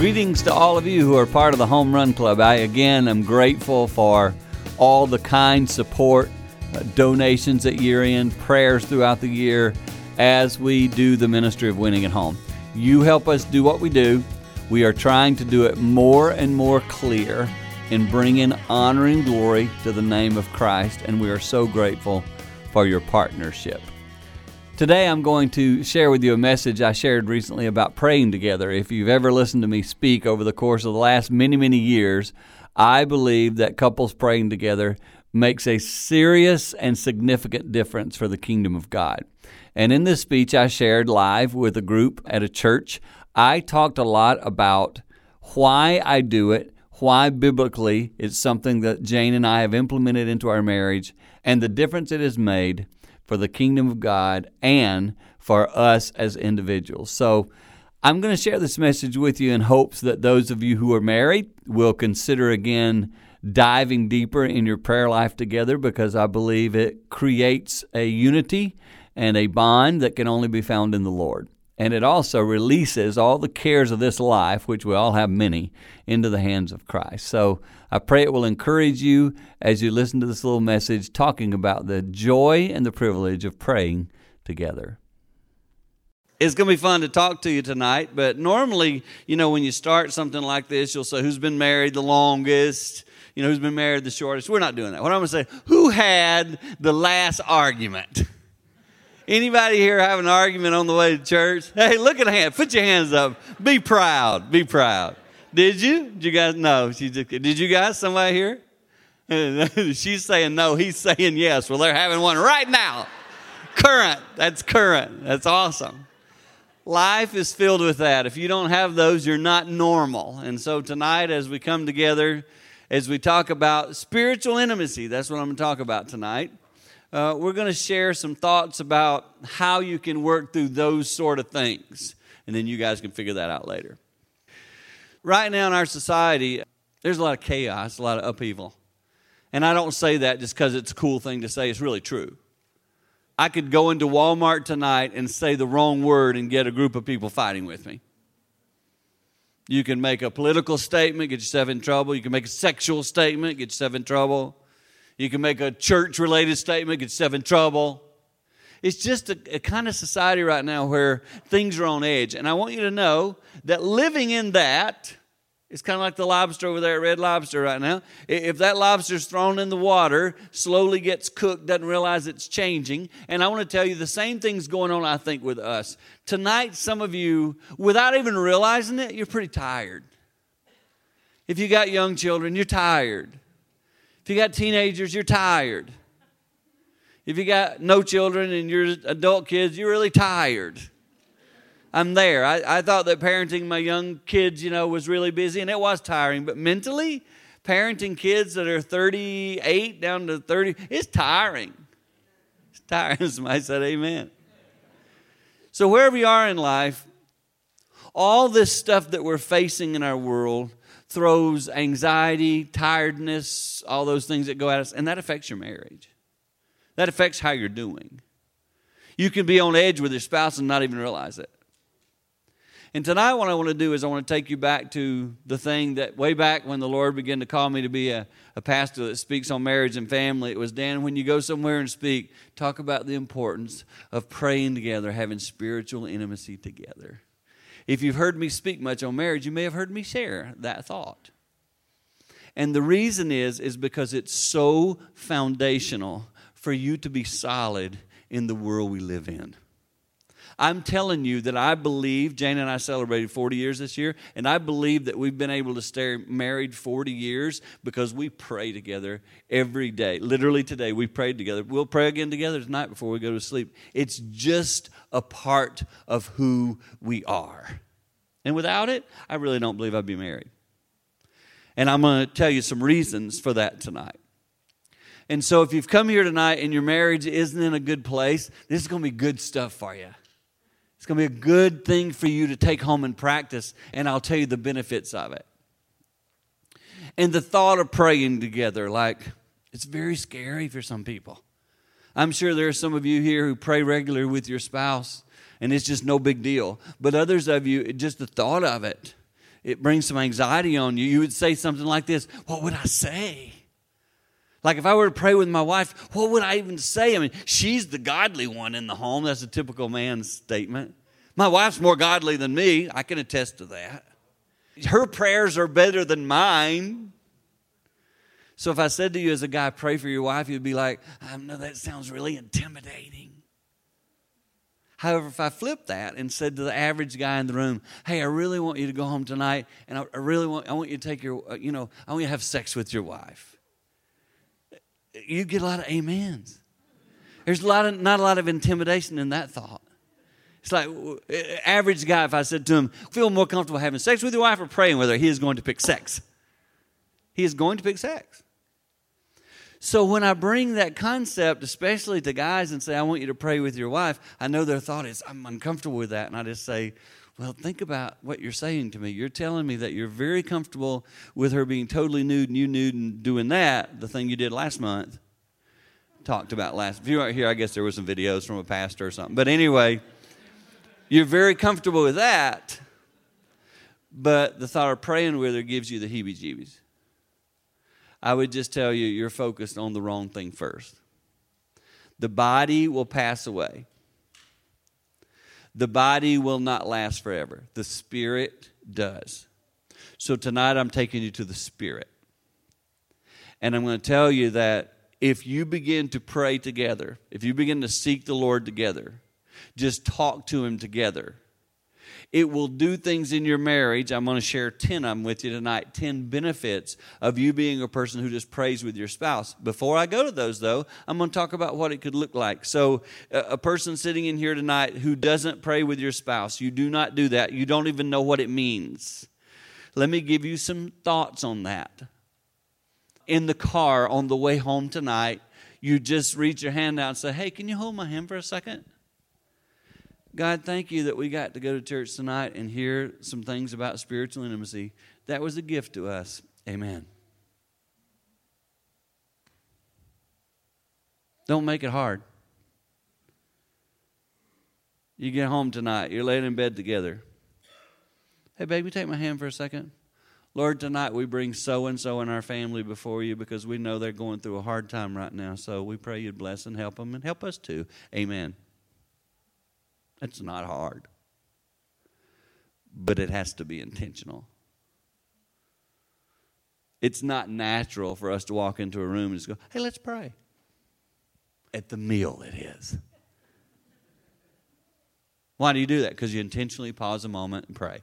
Greetings to all of you who are part of the Home Run Club. I again am grateful for all the kind support, uh, donations at year end, prayers throughout the year as we do the ministry of winning at home. You help us do what we do. We are trying to do it more and more clear in bringing honor and glory to the name of Christ, and we are so grateful for your partnership. Today, I'm going to share with you a message I shared recently about praying together. If you've ever listened to me speak over the course of the last many, many years, I believe that couples praying together makes a serious and significant difference for the kingdom of God. And in this speech I shared live with a group at a church, I talked a lot about why I do it, why biblically it's something that Jane and I have implemented into our marriage, and the difference it has made for the kingdom of God and for us as individuals. So I'm going to share this message with you in hopes that those of you who are married will consider again diving deeper in your prayer life together because I believe it creates a unity and a bond that can only be found in the Lord. And it also releases all the cares of this life, which we all have many, into the hands of Christ. So I pray it will encourage you as you listen to this little message talking about the joy and the privilege of praying together. It's going to be fun to talk to you tonight, but normally, you know, when you start something like this, you'll say, Who's been married the longest? You know, who's been married the shortest? We're not doing that. What I'm going to say, Who had the last argument? Anybody here have an argument on the way to church? Hey, look at the hand. Put your hands up. Be proud. Be proud. Did you? Did you guys? No. She just, did you guys? Somebody here? She's saying no. He's saying yes. Well, they're having one right now. current. That's current. That's awesome. Life is filled with that. If you don't have those, you're not normal. And so tonight, as we come together, as we talk about spiritual intimacy, that's what I'm going to talk about tonight. Uh, we're going to share some thoughts about how you can work through those sort of things. And then you guys can figure that out later right now in our society, there's a lot of chaos, a lot of upheaval. And I don't say that just because it's a cool thing to say, it's really true. I could go into Walmart tonight and say the wrong word and get a group of people fighting with me. You can make a political statement, get yourself in trouble. You can make a sexual statement, get yourself in trouble. You can make a church related statement, get yourself in trouble. It's just a, a, kind of society right now where things are on edge. And I want you to know that living in that is kind of like the lobster over there at Red Lobster right now. If that lobster's thrown in the water, slowly gets cooked, doesn't realize it's changing. And I want to tell you the same thing's going on, I think, with us. Tonight, some of you, without even realizing it, you're pretty tired. If you got young children, you're tired. If you got teenagers, you're tired. If you got no children and you're adult kids, you're really tired. I'm there. I, I thought that parenting my young kids, you know, was really busy and it was tiring, but mentally, parenting kids that are 38 down to 30, it's tiring. It's tiring. Somebody said amen. So, wherever you are in life, all this stuff that we're facing in our world throws anxiety, tiredness, all those things that go at us, and that affects your marriage. That affects how you're doing. You can be on edge with your spouse and not even realize it. And tonight, what I want to do is I want to take you back to the thing that way back when the Lord began to call me to be a, a pastor that speaks on marriage and family. It was Dan, when you go somewhere and speak, talk about the importance of praying together, having spiritual intimacy together. If you've heard me speak much on marriage, you may have heard me share that thought. And the reason is, is because it's so foundational for you to be solid in the world we live in. I'm telling you that I believe, Jane and I celebrated 40 years this year, and I believe that we've been able to stay married 40 years because we pray together every day. Literally today, we prayed together. We'll pray again together tonight before we go to sleep. It's just a part of who we are. And without it, I really don't believe I'd be married. And I'm going to tell you some reasons for that tonight. And so, if you've come here tonight and your marriage isn't in a good place, this is going to be good stuff for you. Going to be a good thing for you to take home and practice, and I'll tell you the benefits of it. And the thought of praying together, like, it's very scary for some people. I'm sure there are some of you here who pray regularly with your spouse, and it's just no big deal. But others of you, just the thought of it it brings some anxiety on you. You would say something like this What would I say? Like if I were to pray with my wife, what would I even say? I mean, she's the godly one in the home. That's a typical man's statement. My wife's more godly than me. I can attest to that. Her prayers are better than mine. So if I said to you as a guy, pray for your wife, you'd be like, I know that sounds really intimidating. However, if I flipped that and said to the average guy in the room, "Hey, I really want you to go home tonight, and I, really want I want you to take your, uh, you know, I want you to have sex with your wife," you get a lot of amens. There's a lot of not a lot of intimidation in that thought. It's like average guy. If I said to him, "Feel more comfortable having sex with your wife or praying with her," he is going to pick sex. He is going to pick sex. So when I bring that concept, especially to guys, and say, I want you to pray with your wife, I know their thought is, I'm uncomfortable with that. And I just say, well, think about what you're saying to me. You're telling me that you're very comfortable with her being totally nude and you nude and doing that, the thing you did last month. Talked about last. If you weren't here, I guess there were some videos from a pastor or something. But anyway, you're very comfortable with that. But the thought of praying with her gives you the heebie jeebies. I would just tell you, you're focused on the wrong thing first. The body will pass away. The body will not last forever. The spirit does. So tonight I'm taking you to the spirit. And I'm going to tell you that if you begin to pray together, if you begin to seek the Lord together, just talk to Him together, it will do things in your marriage. I'm going to share 10 of them with you tonight 10 benefits of you being a person who just prays with your spouse. Before I go to those, though, I'm going to talk about what it could look like. So, a person sitting in here tonight who doesn't pray with your spouse, you do not do that. You don't even know what it means. Let me give you some thoughts on that. In the car on the way home tonight, you just reach your hand out and say, Hey, can you hold my hand for a second? God, thank you that we got to go to church tonight and hear some things about spiritual intimacy. That was a gift to us. Amen. Don't make it hard. You get home tonight, you're laying in bed together. Hey, baby, take my hand for a second. Lord, tonight we bring so and so in our family before you because we know they're going through a hard time right now. So we pray you'd bless and help them and help us too. Amen. It's not hard, but it has to be intentional. It's not natural for us to walk into a room and just go, hey, let's pray. At the meal, it is. Why do you do that? Because you intentionally pause a moment and pray.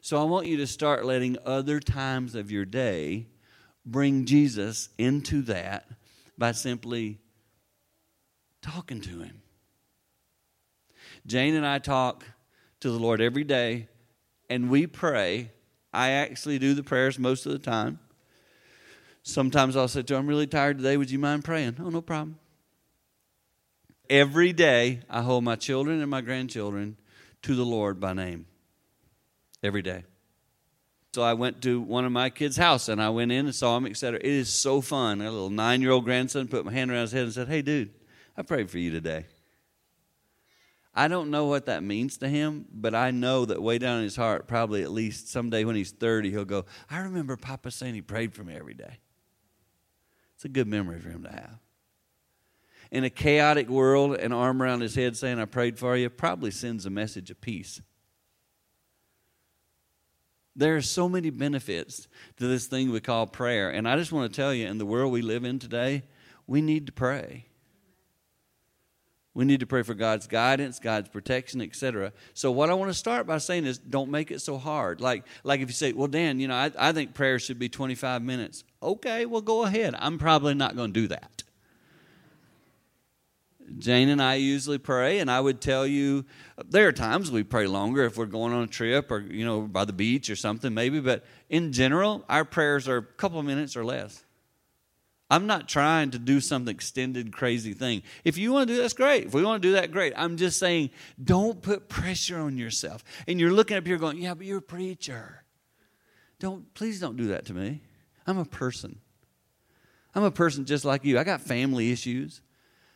So I want you to start letting other times of your day bring Jesus into that by simply talking to him. Jane and I talk to the Lord every day, and we pray. I actually do the prayers most of the time. Sometimes I'll say to her, I'm really tired today. Would you mind praying? Oh, no problem. Every day, I hold my children and my grandchildren to the Lord by name. Every day. So I went to one of my kids' house and I went in and saw him, etc. It is so fun. A little nine year old grandson put my hand around his head and said, Hey, dude, I prayed for you today. I don't know what that means to him, but I know that way down in his heart, probably at least someday when he's 30, he'll go, I remember Papa saying he prayed for me every day. It's a good memory for him to have. In a chaotic world, an arm around his head saying, I prayed for you, probably sends a message of peace. There are so many benefits to this thing we call prayer. And I just want to tell you, in the world we live in today, we need to pray. We need to pray for God's guidance, God's protection, etc. So what I want to start by saying is don't make it so hard. Like like if you say, well, Dan, you know, I, I think prayer should be 25 minutes. Okay, well, go ahead. I'm probably not going to do that. Jane and I usually pray, and I would tell you there are times we pray longer if we're going on a trip or you know by the beach or something maybe, but in general, our prayers are a couple of minutes or less. I'm not trying to do some extended crazy thing. If you want to do that's great. If we want to do that, great. I'm just saying don't put pressure on yourself. And you're looking up here going, Yeah, but you're a preacher. Don't please don't do that to me. I'm a person. I'm a person just like you. I got family issues.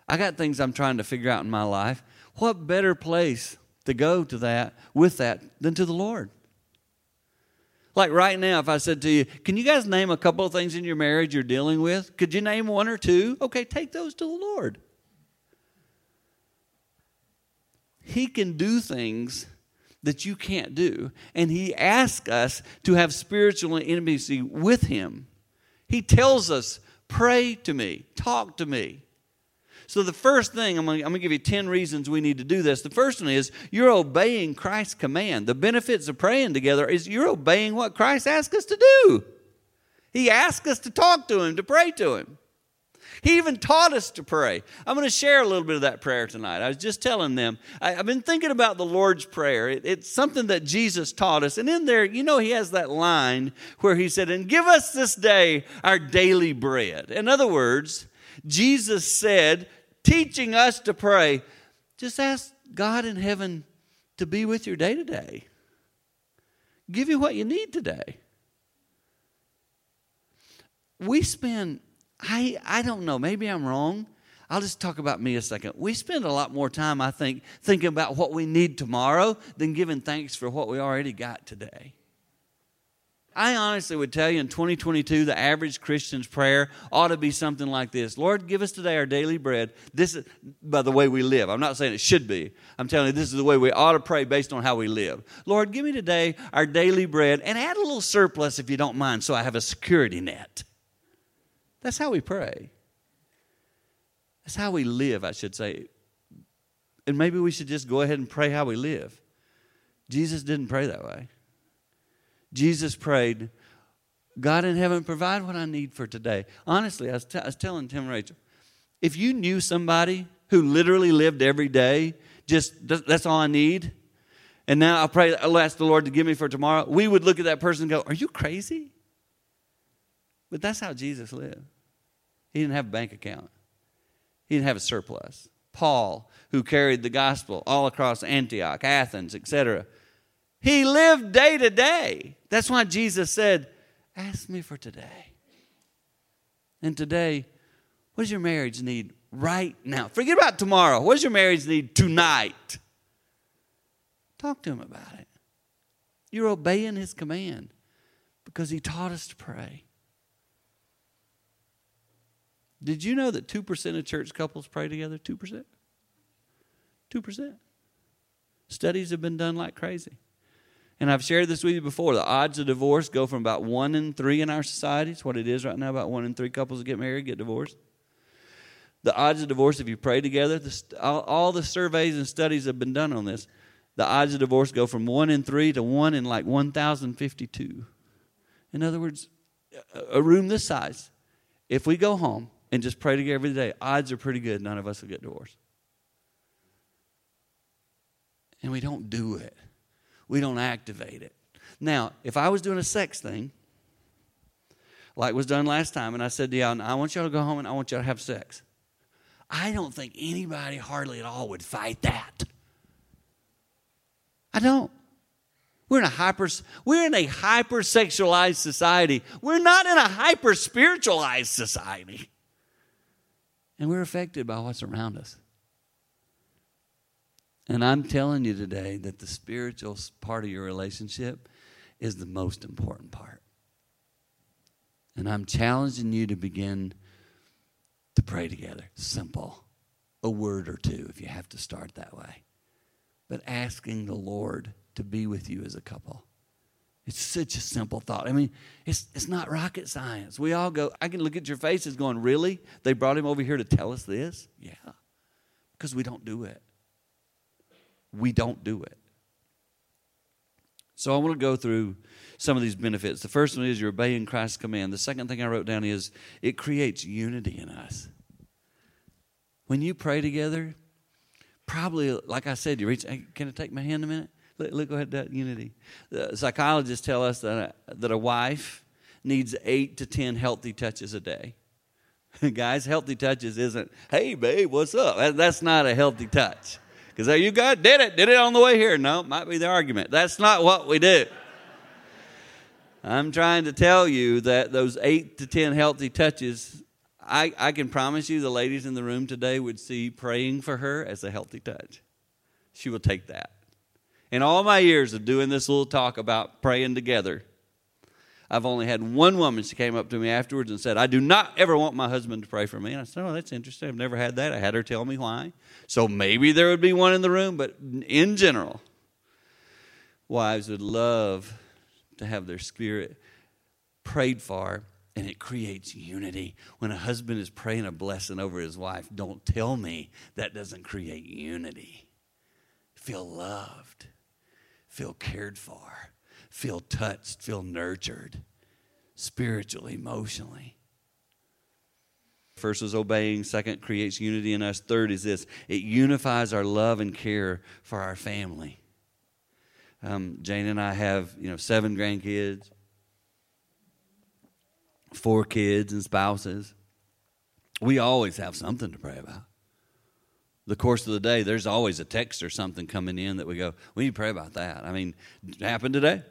I got things I'm trying to figure out in my life. What better place to go to that with that than to the Lord? Like right now, if I said to you, Can you guys name a couple of things in your marriage you're dealing with? Could you name one or two? Okay, take those to the Lord. He can do things that you can't do. And He asks us to have spiritual intimacy with Him. He tells us, Pray to me, talk to me. So, the first thing, I'm going to give you 10 reasons we need to do this. The first one is you're obeying Christ's command. The benefits of praying together is you're obeying what Christ asked us to do. He asked us to talk to Him, to pray to Him. He even taught us to pray. I'm going to share a little bit of that prayer tonight. I was just telling them, I, have been thinking about the Lord's Prayer. It, it's something that Jesus taught us. And in there, you know, He has that line where He said, And give us this day our daily bread. In other words, Jesus said, teaching us to pray, just ask God in heaven to be with your day to day. Give you what you need today. We spend, I, I don't know, maybe I'm wrong. I'll just talk about me a second. We spend a lot more time, I think, thinking about what we need tomorrow than giving thanks for what we already got today. I honestly would tell you in 2022, the average Christian's prayer ought to be something like this Lord, give us today our daily bread. This is by the way we live. I'm not saying it should be. I'm telling you, this is the way we ought to pray based on how we live. Lord, give me today our daily bread and add a little surplus if you don't mind so I have a security net. That's how we pray. That's how we live, I should say. And maybe we should just go ahead and pray how we live. Jesus didn't pray that way. Jesus prayed, God in heaven, provide what I need for today. Honestly, I was, t- I was telling Tim Rachel, if you knew somebody who literally lived every day, just that's all I need, and now I'll pray, I'll ask the Lord to give me for tomorrow, we would look at that person and go, Are you crazy? But that's how Jesus lived. He didn't have a bank account, he didn't have a surplus. Paul, who carried the gospel all across Antioch, Athens, etc., he lived day to day. That's why Jesus said, Ask me for today. And today, what does your marriage need right now? Forget about tomorrow. What does your marriage need tonight? Talk to him about it. You're obeying his command because he taught us to pray. Did you know that 2% of church couples pray together? 2%? 2%. Studies have been done like crazy. And I've shared this with you before. The odds of divorce go from about one in three in our society. It's what it is right now. About one in three couples get married get divorced. The odds of divorce, if you pray together, the, all, all the surveys and studies have been done on this. The odds of divorce go from one in three to one in like 1,052. In other words, a room this size, if we go home and just pray together every day, odds are pretty good none of us will get divorced. And we don't do it we don't activate it. Now, if I was doing a sex thing, like was done last time, and I said to y'all, I want y'all to go home and I want y'all to have sex. I don't think anybody hardly at all would fight that. I don't. We're in a hyper we're in a hypersexualized society. We're not in a hyper spiritualized society. And we're affected by what's around us. And I'm telling you today that the spiritual part of your relationship is the most important part. And I'm challenging you to begin to pray together. Simple. A word or two if you have to start that way. But asking the Lord to be with you as a couple. It's such a simple thought. I mean, it's, it's not rocket science. We all go, I can look at your faces going, Really? They brought him over here to tell us this? Yeah. Because we don't do it we don't do it. So I want to go through some of these benefits. The first one is you're obeying Christ's command. The second thing I wrote down is it creates unity in us. When you pray together, probably, like I said, you reach, hey, can I take my hand a minute? Look, look ahead, that unity. The psychologists tell us that a, that a wife needs eight to ten healthy touches a day. Guys, healthy touches isn't, hey, babe, what's up? That's not a healthy touch. Because you go, did it, did it on the way here. No, might be the argument. That's not what we do. I'm trying to tell you that those eight to ten healthy touches, I, I can promise you the ladies in the room today would see praying for her as a healthy touch. She will take that. In all my years of doing this little talk about praying together, I've only had one woman, she came up to me afterwards and said, I do not ever want my husband to pray for me. And I said, Oh, that's interesting. I've never had that. I had her tell me why. So maybe there would be one in the room, but in general, wives would love to have their spirit prayed for and it creates unity. When a husband is praying a blessing over his wife, don't tell me that doesn't create unity. Feel loved, feel cared for, feel touched, feel nurtured, spiritually, emotionally. First is obeying, second creates unity in us, third is this it unifies our love and care for our family. Um, Jane and I have, you know, seven grandkids four kids and spouses, we always have something to pray about. The course of the day, there's always a text or something coming in that we go, we need to pray about that. I mean, happened today.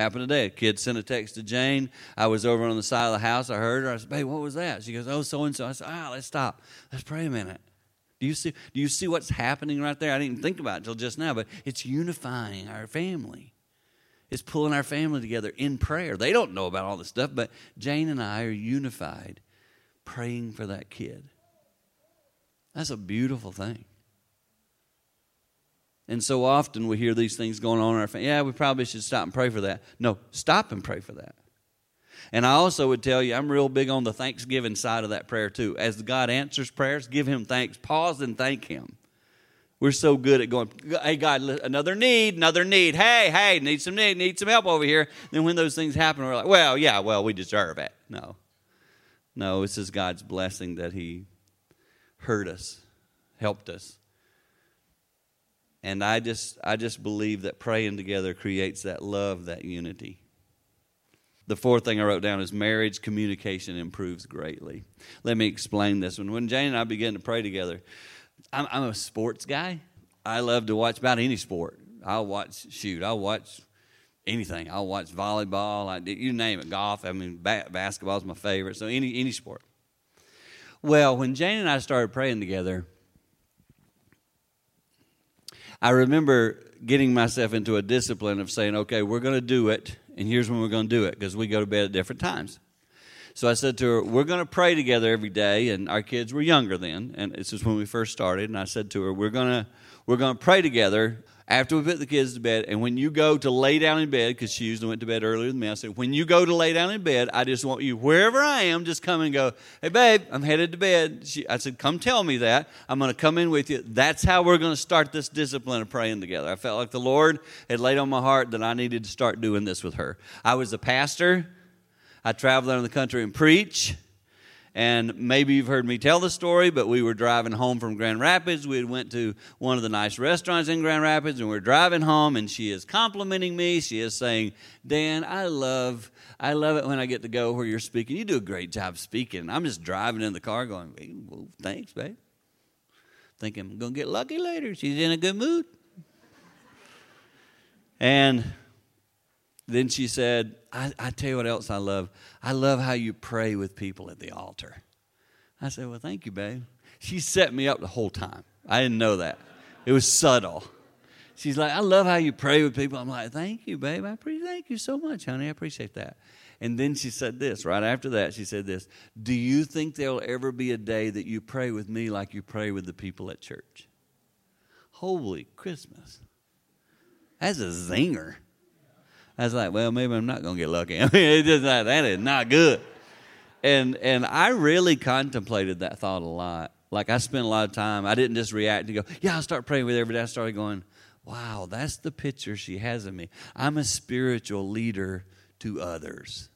Happened today. A kid sent a text to Jane. I was over on the side of the house. I heard her. I said, "Babe, what was that?" She goes, "Oh, so and so." I said, "Ah, let's stop. Let's pray a minute." Do you see? Do you see what's happening right there? I didn't think about it until just now, but it's unifying our family It's pulling our family together in prayer. They don't know about all this stuff, but Jane and I are unified praying for that kid. That's a beautiful thing. And so often we hear these things going on in our family. Yeah, we probably should stop and pray for that. No, stop and pray for that. And I also would tell you, I'm real big on the thanksgiving side of that prayer too. As God answers prayers, give Him thanks. Pause and thank Him. We're so good at going, hey, God, another need, another need. Hey, hey, need some need, need some help over here. Then when those things happen, we're like, well, yeah, well, we deserve it. No. No, this is God's blessing that He heard us, helped us. And I just, I just believe that praying together creates that love, that unity. The fourth thing I wrote down is marriage communication improves greatly. Let me explain this one. When Jane and I began to pray together, I'm, I'm a sports guy. I love to watch about any sport. I'll watch shoot. I'll watch anything. I'll watch volleyball. I, you name it, golf. I mean, ba- basketball is my favorite. So any any sport. Well, when Jane and I started praying together, I remember getting myself into a discipline of saying, "Okay, we're going to do it, and here's when we're going to do it," because we go to bed at different times. So I said to her, We're going to pray together every day. And our kids were younger then. And this is when we first started. And I said to her, We're going to, we're going to pray together after we put the kids to bed. And when you go to lay down in bed, because she usually went to bed earlier than me, I said, When you go to lay down in bed, I just want you, wherever I am, just come and go, Hey, babe, I'm headed to bed. She, I said, Come tell me that. I'm going to come in with you. That's how we're going to start this discipline of praying together. I felt like the Lord had laid on my heart that I needed to start doing this with her. I was a pastor. I traveled around the country and preach. And maybe you've heard me tell the story, but we were driving home from Grand Rapids. We went to one of the nice restaurants in Grand Rapids, and we are driving home, and she is complimenting me. She is saying, "Dan, I love, I love it when I get to go where you're speaking. You do a great job speaking." I'm just driving in the car, going, "Well, thanks, babe." Thinking I'm gonna get lucky later. She's in a good mood. And then she said, I, I tell you what else I love. I love how you pray with people at the altar. I said, Well, thank you, babe. She set me up the whole time. I didn't know that. It was subtle. She's like, I love how you pray with people. I'm like, thank you, babe. I appreciate thank you so much, honey. I appreciate that. And then she said this, right after that, she said this Do you think there'll ever be a day that you pray with me like you pray with the people at church? Holy Christmas. That's a zinger. I was like, well, maybe I'm not going to get lucky. I mean, it's just like, that is not good. And, and I really contemplated that thought a lot. Like I spent a lot of time, I didn't just react and go, yeah, I'll start praying with her every day. I started going, wow, that's the picture she has of me. I'm a spiritual leader to others.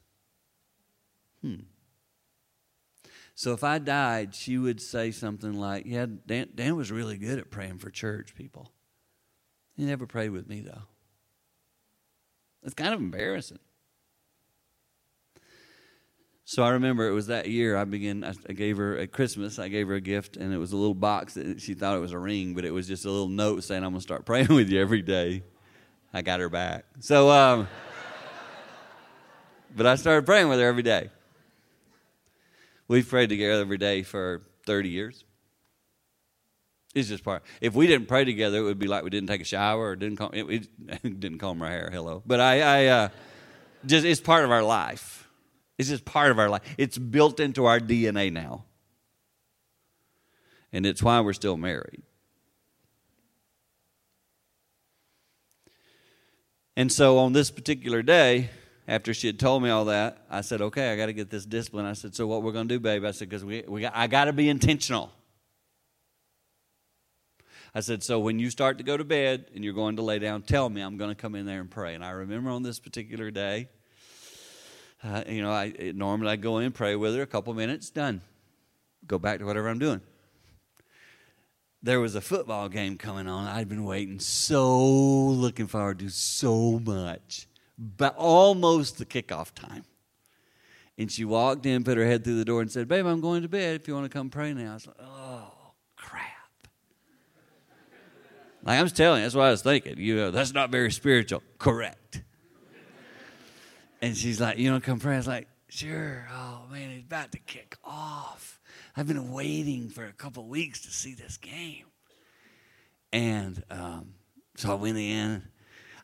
Hmm. So if I died, she would say something like, Yeah, Dan, Dan was really good at praying for church people. He never prayed with me, though. It's kind of embarrassing. So I remember it was that year I began. I gave her at Christmas. I gave her a gift, and it was a little box that she thought it was a ring, but it was just a little note saying, "I'm gonna start praying with you every day." I got her back. So, um, but I started praying with her every day. We've prayed together every day for 30 years. It's just part. If we didn't pray together, it would be like we didn't take a shower or didn't comb, it, it didn't comb our hair. Hello, but I, I uh, Just it's part of our life. It's just part of our life. It's built into our DNA now. And it's why we're still married. And so on this particular day, after she had told me all that, I said, okay, I got to get this discipline. I said, so what we're going to do, babe? I said, because we, we I got to be intentional. I said, so when you start to go to bed and you're going to lay down, tell me I'm going to come in there and pray. And I remember on this particular day, uh, you know, I normally I go in, pray with her, a couple minutes, done. Go back to whatever I'm doing there was a football game coming on. I'd been waiting so looking forward to so much, but almost the kickoff time. And she walked in, put her head through the door, and said, "Babe, I'm going to bed. If you want to come pray now." I was like, "Oh like I'm telling you, that's what I was thinking. You know, that's not very spiritual. Correct. and she's like, "You to come pray?" I was like, "Sure." Oh man, it's about to kick off. I've been waiting for a couple weeks to see this game. And um, so I went in.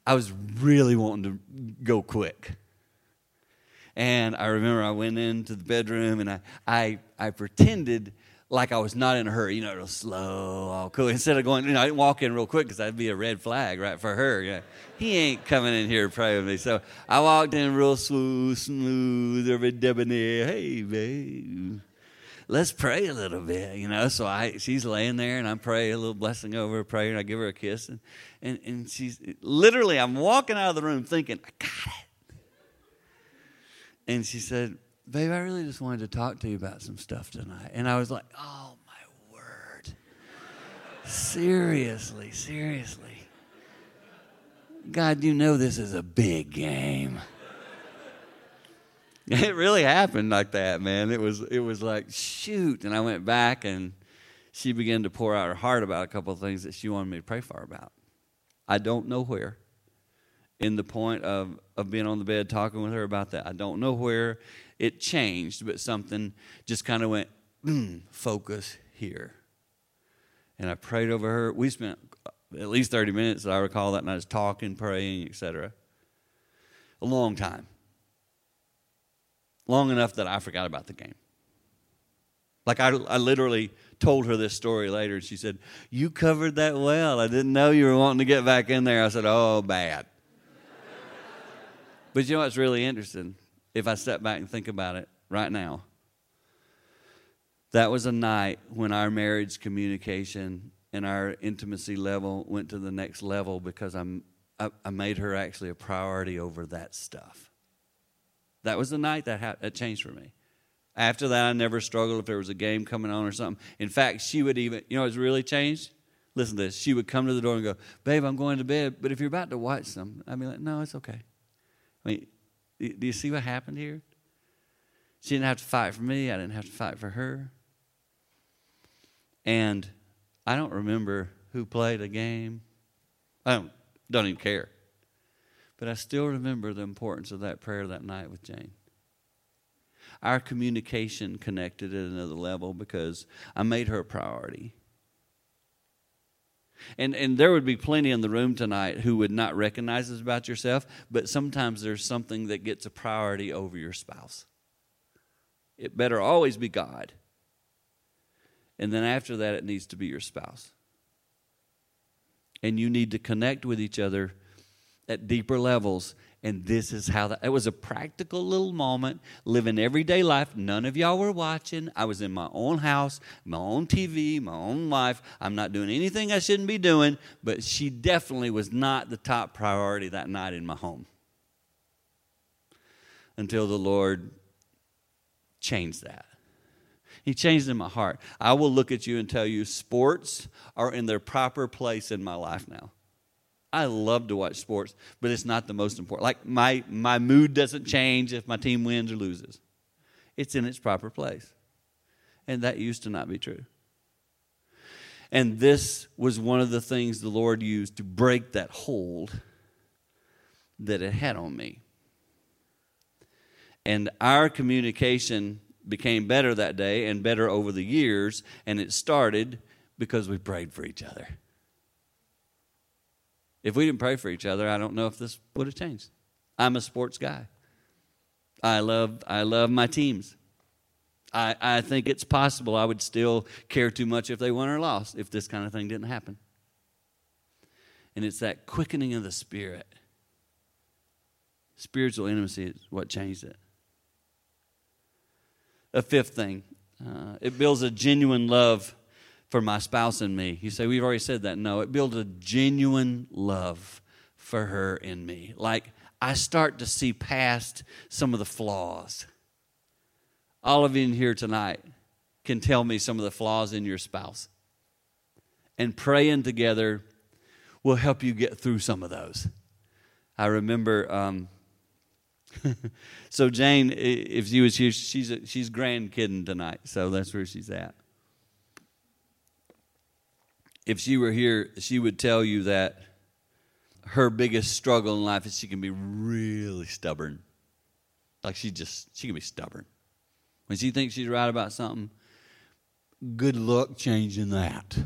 I was really wanting to go quick. And I remember I went into the bedroom and I, I, I pretended like I was not in a hurry, you know, real slow, all cool. Instead of going, you know, I didn't walk in real quick because that'd be a red flag, right, for her. Yeah. He ain't coming in here to pray with me. So I walked in real smooth, smooth, every debonair. Hey, babe let's pray a little bit, you know. So I, she's laying there, and I'm praying a little blessing over her, prayer, and I give her a kiss, and, and, and she's literally, I'm walking out of the room thinking, I got it. And she said, Babe, I really just wanted to talk to you about some stuff tonight. And I was like, Oh, my word. seriously, seriously. God, you know this is a big game. It really happened like that, man. It was it was like shoot, and I went back and she began to pour out her heart about a couple of things that she wanted me to pray for about. I don't know where. In the point of of being on the bed talking with her about that, I don't know where it changed, but something just kind of went mm, focus here. And I prayed over her. We spent at least 30 minutes, I recall that night, was talking, praying, etc. A long time long enough that I forgot about the game. Like I, I literally told her this story later, and she said, "You covered that well. I didn't know you were wanting to get back in there." I said, "Oh, bad." But you know what's really interesting? If I step back and think about it right now, that was a night when our marriage communication and our intimacy level went to the next level because I'm, I, I made her actually a priority over that stuff. That was the night that, ha- that changed for me. After that, I never struggled if there was a game coming on or something. In fact, she would even, you know, it's really changed. Listen to this. She would come to the door and go, "Babe, I'm going to bed." But if you're about to watch some, I'd be like, "No, it's okay." I mean, do you see what happened here? She didn't have to fight for me. I didn't have to fight for her. And I don't remember who played a game. I don't, don't even care. But I still remember the importance of that prayer that night with Jane. Our communication connected at another level because I made her a priority. And, and there would be plenty in the room tonight who would not recognize this about yourself, but sometimes there's something that gets a priority over your spouse. It better always be God. And then after that, it needs to be your spouse. And you need to connect with each other at deeper levels. And this is how that it was a practical little moment, living everyday life. None of y'all were watching. I was in my own house, my own TV, my own life. I'm not doing anything I shouldn't be doing, but she definitely was not the top priority that night in my home. Until the Lord changed that. He changed in my heart. I will look at you and tell you sports are in their proper place in my life now. I love to watch sports, but it's not the most important. Like my my mood doesn't change if my team wins or loses. It's in its proper place. And that used to not be true. And this was one of the things the Lord used to break that hold that it had on me. And our communication became better that day and better over the years, and it started because we prayed for each other. If we didn't pray for each other, I don't know if this would have changed. I'm a sports guy. I love I love my teams. I, I think it's possible I would still care too much if they won or lost if this kind of thing didn't happen. And it's that quickening of the spirit. Spiritual intimacy is what changed it. A fifth thing, uh, it builds a genuine love for my spouse and me. You say, we've already said that. No, it builds a genuine love for her and me. Like, I start to see past some of the flaws. All of you in here tonight can tell me some of the flaws in your spouse. And praying together will help you get through some of those. I remember, um, so Jane, if she was here, she's she's grandkidding tonight, so that's where she's at. If she were here, she would tell you that her biggest struggle in life is she can be really stubborn. Like she just, she can be stubborn. When she thinks she's right about something, good luck changing that.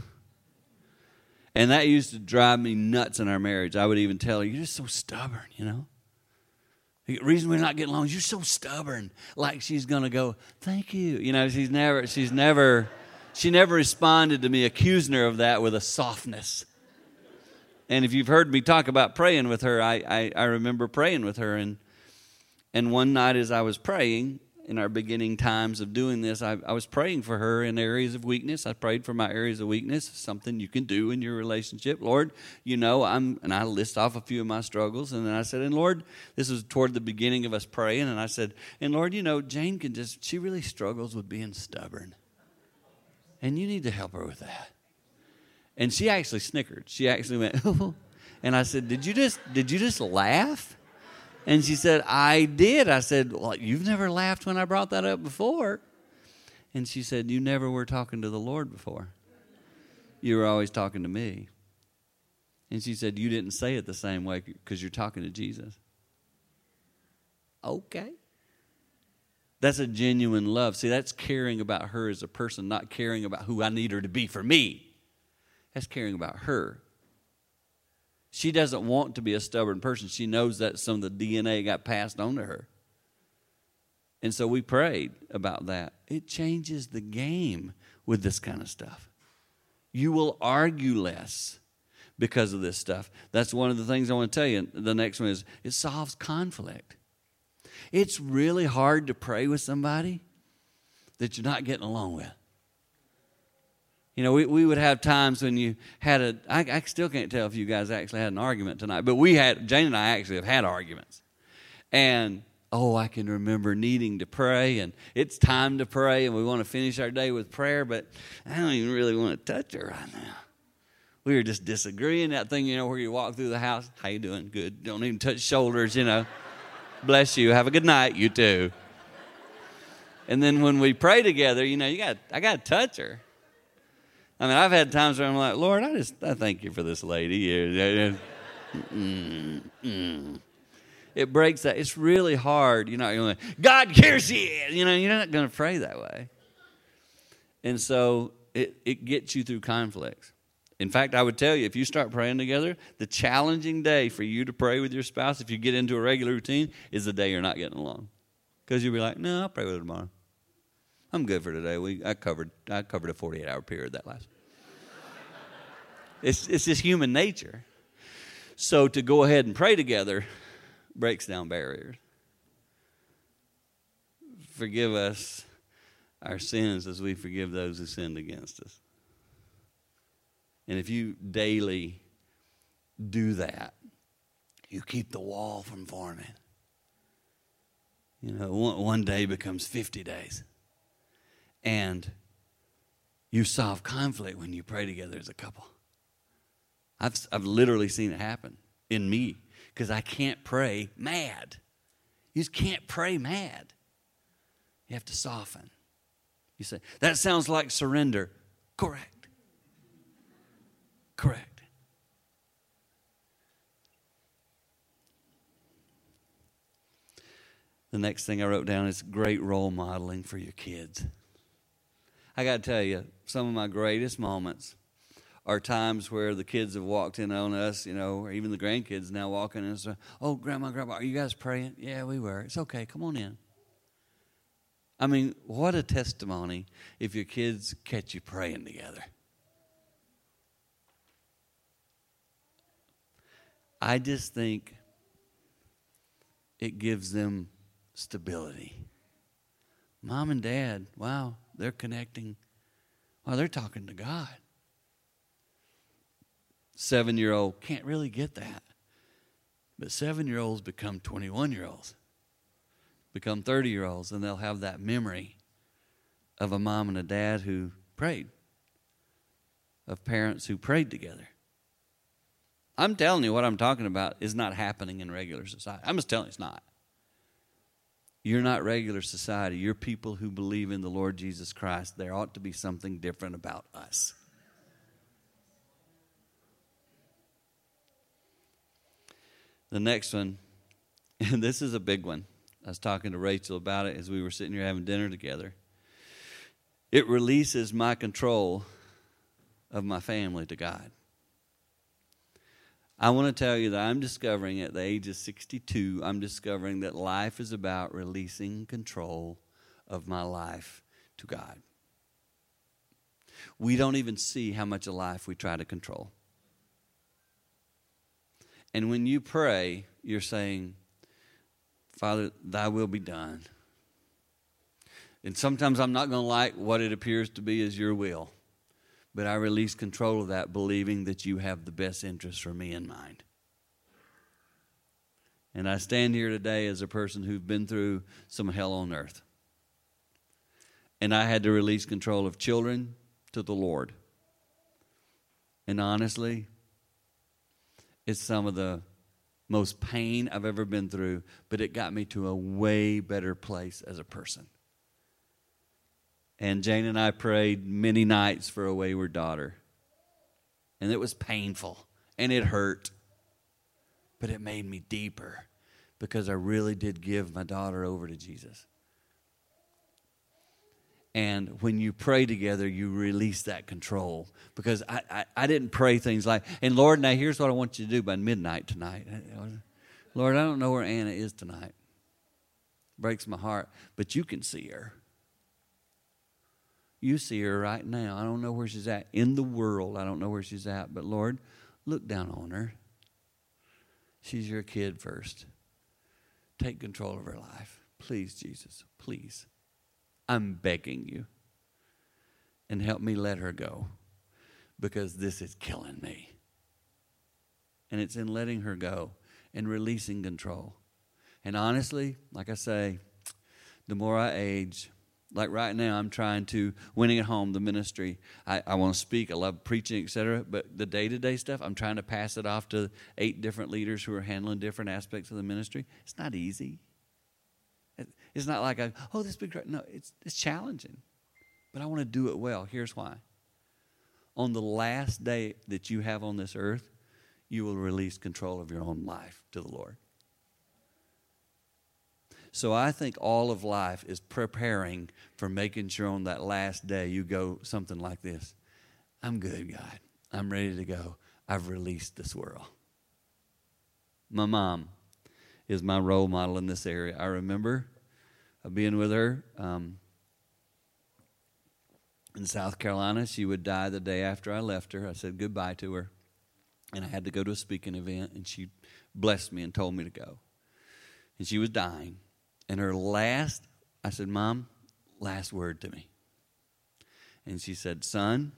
And that used to drive me nuts in our marriage. I would even tell her, You're just so stubborn, you know? The reason we're not getting along is you're so stubborn. Like she's gonna go, Thank you. You know, she's never, she's never, she never responded to me accusing her of that with a softness. And if you've heard me talk about praying with her, I, I, I remember praying with her. And, and one night as I was praying, in our beginning times of doing this, I, I, was praying for her in areas of weakness. I prayed for my areas of weakness, something you can do in your relationship. Lord, you know, I'm, and I list off a few of my struggles. And then I said, and Lord, this was toward the beginning of us praying. And I said, and Lord, you know, Jane can just, she really struggles with being stubborn. And you need to help her with that. And she actually snickered. She actually went, and I said, "Did you just did you just laugh?" And she said, "I did." I said, "Well, you've never laughed when I brought that up before." And she said, "You never were talking to the Lord before. You were always talking to me." And she said, "You didn't say it the same way because you're talking to Jesus." Okay. That's a genuine love. See, that's caring about her as a person, not caring about who I need her to be for me. That's caring about her. She doesn't want to be a stubborn person. She knows that some of the DNA got passed on to her. And so we prayed about that. It changes the game with this kind of stuff. You will argue less because of this stuff. That's one of the things I want to tell you. The next one is it solves conflict. It's really hard to pray with somebody that you're not getting along with. You know, we, we would have times when you had a, I, I still can't tell if you guys actually had an argument tonight, but we had, Jane and I actually have had arguments. And, oh, I can remember needing to pray, and it's time to pray, and we want to finish our day with prayer, but I don't even really want to touch her right now. We were just disagreeing. That thing, you know, where you walk through the house, how you doing? Good. Don't even touch shoulders, you know. Bless you. Have a good night. You too. And then when we pray together, you know, you got I got to touch her. I mean, I've had times where I'm like, Lord, I just I thank you for this lady. It breaks that. It's really hard. You you're like, God, here she is. You know, you're not going to pray that way. And so it, it gets you through conflicts. In fact, I would tell you if you start praying together, the challenging day for you to pray with your spouse, if you get into a regular routine, is the day you're not getting along. Because you'll be like, no, I'll pray with her tomorrow. I'm good for today. We I covered I covered a 48 hour period that last. it's it's just human nature. So to go ahead and pray together breaks down barriers. Forgive us our sins as we forgive those who sinned against us. And if you daily do that, you keep the wall from forming. You know, one, one day becomes 50 days. And you solve conflict when you pray together as a couple. I've, I've literally seen it happen in me because I can't pray mad. You just can't pray mad. You have to soften. You say, that sounds like surrender. Correct. Correct. The next thing I wrote down is great role modeling for your kids. I got to tell you, some of my greatest moments are times where the kids have walked in on us, you know, or even the grandkids now walking in and say, Oh, grandma, grandma, are you guys praying? Yeah, we were. It's okay. Come on in. I mean, what a testimony if your kids catch you praying together. I just think it gives them stability. Mom and dad, wow, they're connecting. Wow, they're talking to God. Seven year old can't really get that. But seven year olds become 21 year olds, become 30 year olds, and they'll have that memory of a mom and a dad who prayed, of parents who prayed together. I'm telling you, what I'm talking about is not happening in regular society. I'm just telling you, it's not. You're not regular society. You're people who believe in the Lord Jesus Christ. There ought to be something different about us. The next one, and this is a big one. I was talking to Rachel about it as we were sitting here having dinner together. It releases my control of my family to God. I want to tell you that I'm discovering at the age of 62, I'm discovering that life is about releasing control of my life to God. We don't even see how much of life we try to control. And when you pray, you're saying, Father, thy will be done. And sometimes I'm not going to like what it appears to be as your will, but I release control of that, believing that you have the best interest for me in mind. And I stand here today as a person who's been through some hell on earth. And I had to release control of children to the Lord. And honestly, it's some of the most pain I've ever been through, but it got me to a way better place as a person. And Jane and I prayed many nights for a wayward daughter. And it was painful and it hurt, but it made me deeper because I really did give my daughter over to Jesus. And when you pray together, you release that control. Because I, I, I, didn't pray things like, and Lord, now here's what I want you to do by midnight tonight. Lord, I don't know where Anna is tonight. Breaks my heart. But you can see her. You see her right now. I don't know where she's at. In the world, I don't know where she's at. But Lord, look down on her. She's your kid first. Take control of her life. Please, Jesus. Please. I'm begging you. And help me let her go because this is killing me. And it's in letting her go and releasing control. And honestly, like I say, the more I age, like right now, I'm trying to winning at home the ministry. I, I want to speak. I love preaching, etc. But the day to day stuff, I'm trying to pass it off to eight different leaders who are handling different aspects of the ministry. It's not easy. It's not like, a, oh, this would be great. no, it's, it's challenging. But I want to do it well. Here's why. On the last day that you have on this earth, you will release control of your own life to the Lord. So I think all of life is preparing for making sure on that last day you go something like this I'm good, God. I'm ready to go. I've released this world. My mom is my role model in this area. I remember being with her. Um, in South Carolina, she would die the day after I left her. I said goodbye to her, and I had to go to a speaking event, and she blessed me and told me to go. And she was dying, and her last, I said, Mom, last word to me. And she said, Son,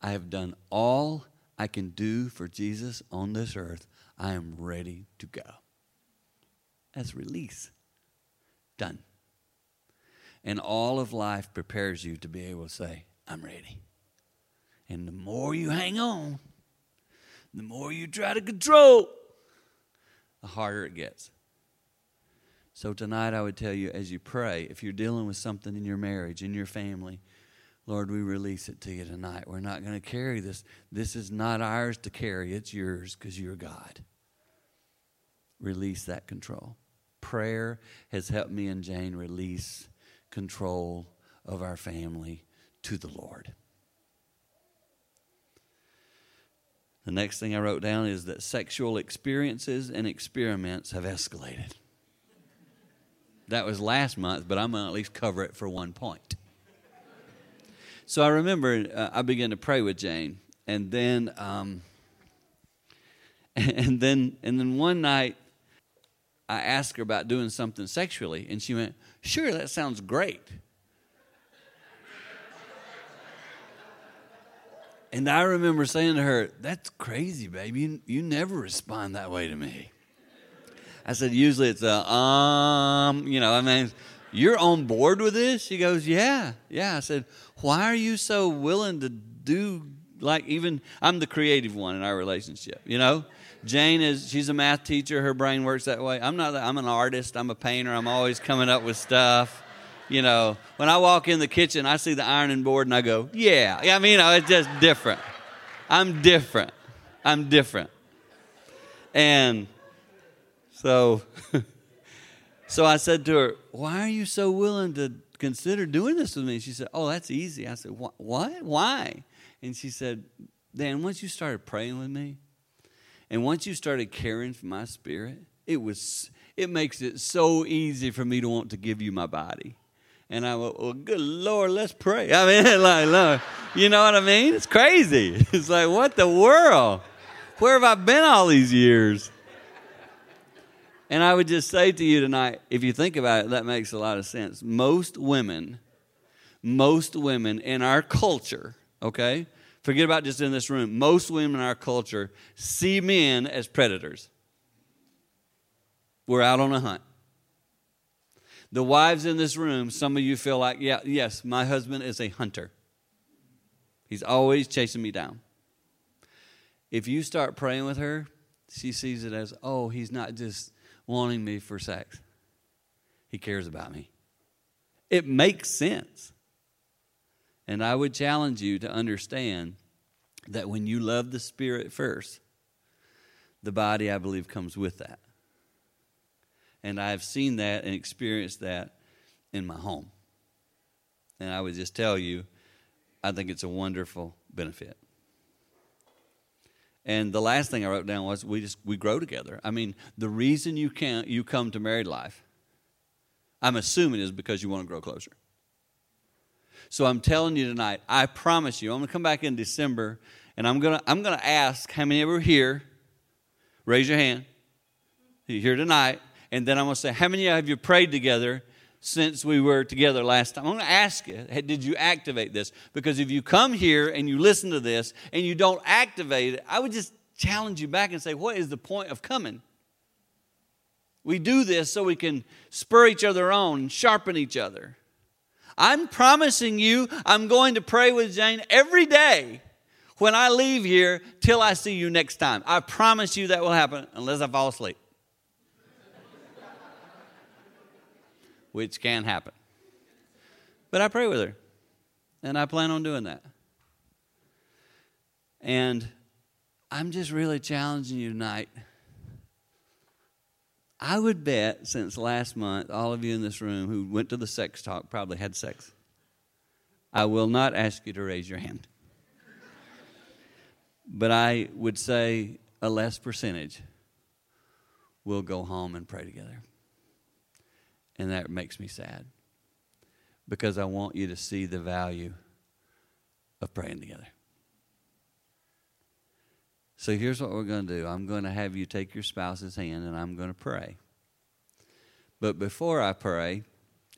I have done all I can do for Jesus on this earth. I am ready to go. That's release. Done. And all of life prepares you to be able to say, I'm ready. And the more you hang on, the more you try to control, the harder it gets. So tonight, I would tell you as you pray, if you're dealing with something in your marriage, in your family, Lord, we release it to you tonight. We're not going to carry this. This is not ours to carry, it's yours because you're God. Release that control. Prayer has helped me and Jane release control of our family to the Lord. The next thing I wrote down is that sexual experiences and experiments have escalated. That was last month, but I'm going to at least cover it for one point. So I remember uh, I began to pray with Jane, and then, um, and then, and then one night, I asked her about doing something sexually, and she went, "Sure, that sounds great." And I remember saying to her, That's crazy, baby. You, you never respond that way to me. I said, Usually it's a, um, you know, I mean, you're on board with this? She goes, Yeah, yeah. I said, Why are you so willing to do, like, even, I'm the creative one in our relationship, you know? Jane is, she's a math teacher. Her brain works that way. I'm not, I'm an artist. I'm a painter. I'm always coming up with stuff you know, when I walk in the kitchen, I see the ironing board and I go, yeah. I mean, you know, it's just different. I'm different. I'm different. And so, so I said to her, why are you so willing to consider doing this with me? She said, oh, that's easy. I said, what? Why? And she said, Dan, once you started praying with me, and once you started caring for my spirit, it was it makes it so easy for me to want to give you my body. And I went, well, good Lord, let's pray. I mean, like, Lord, you know what I mean? It's crazy. It's like, what the world? Where have I been all these years? And I would just say to you tonight, if you think about it, that makes a lot of sense. Most women, most women in our culture, okay, forget about just in this room, most women in our culture see men as predators. We're out on a hunt. The wives in this room, some of you feel like, yeah, yes, my husband is a hunter. He's always chasing me down. If you start praying with her, she sees it as, oh, he's not just wanting me for sex, he cares about me. It makes sense. And I would challenge you to understand that when you love the Spirit first, the body, I believe, comes with that. And I've seen that and experienced that in my home. And I would just tell you, I think it's a wonderful benefit. And the last thing I wrote down was we just we grow together. I mean, the reason you can't you come to married life, I'm assuming is because you want to grow closer. So I'm telling you tonight, I promise you, I'm gonna come back in December and I'm gonna I'm gonna ask how many of you are here. Raise your hand. You're here tonight and then I'm to say, How many of you have you prayed together since we were together last time? I'm going to ask you, Did you activate this? Because if you come here and you listen to this and you don't activate it, I would just challenge you back and say, What is the point of coming? We do this so we can spur each other on and sharpen each other. I'm promising you, I'm going to pray with Jane every day when I leave here till I see you next time. I promise you that will happen unless I fall asleep. Which can happen. But I pray with her, and I plan on doing that. And I'm just really challenging you tonight. I would bet since last month, all of you in this room who went to the sex talk probably had sex. I will not ask you to raise your hand. but I would say a less percentage will go home and pray together. And that makes me sad because I want you to see the value of praying together. So here's what we're going to do I'm going to have you take your spouse's hand and I'm going to pray. But before I pray,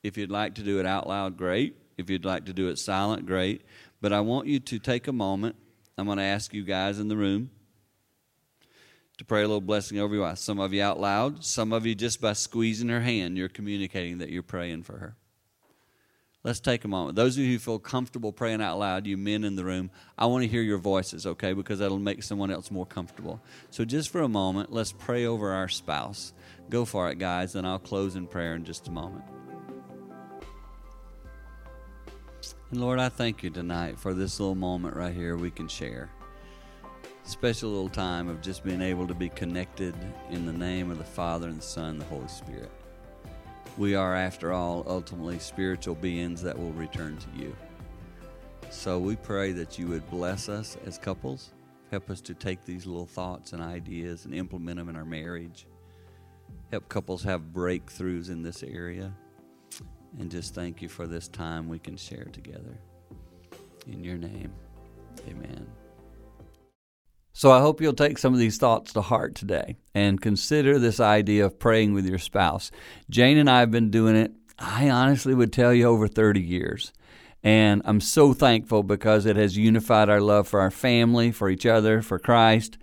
if you'd like to do it out loud, great. If you'd like to do it silent, great. But I want you to take a moment. I'm going to ask you guys in the room to pray a little blessing over wife. Some of you out loud, some of you just by squeezing her hand, you're communicating that you're praying for her. Let's take a moment. Those of you who feel comfortable praying out loud, you men in the room, I want to hear your voices, okay, because that'll make someone else more comfortable. So, just for a moment, let's pray over our spouse. Go for it, guys, and I'll close in prayer in just a moment. And Lord, I thank you tonight for this little moment right here we can share special little time of just being able to be connected in the name of the Father and the Son and the Holy Spirit. We are, after all, ultimately spiritual beings that will return to you. So we pray that you would bless us as couples, help us to take these little thoughts and ideas and implement them in our marriage. help couples have breakthroughs in this area. And just thank you for this time we can share together. In your name, amen. So I hope you'll take some of these thoughts to heart today and consider this idea of praying with your spouse. Jane and I have been doing it, I honestly would tell you, over 30 years. And I'm so thankful because it has unified our love for our family, for each other, for Christ,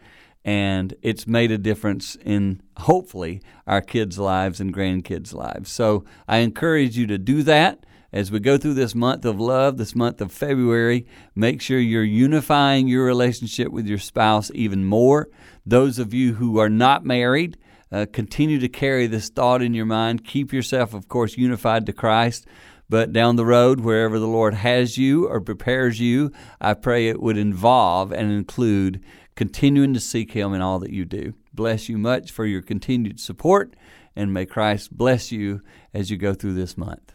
and it's made a difference in hopefully our kids' lives and grandkids' lives. So I encourage you to do that as we go through this month of love, this month of February. Make sure you're unifying your relationship with your spouse even more. Those of you who are not married, uh, continue to carry this thought in your mind. Keep yourself, of course, unified to Christ. But down the road, wherever the Lord has you or prepares you, I pray it would involve and include continuing to seek Him in all that you do. Bless you much for your continued support, and may Christ bless you as you go through this month.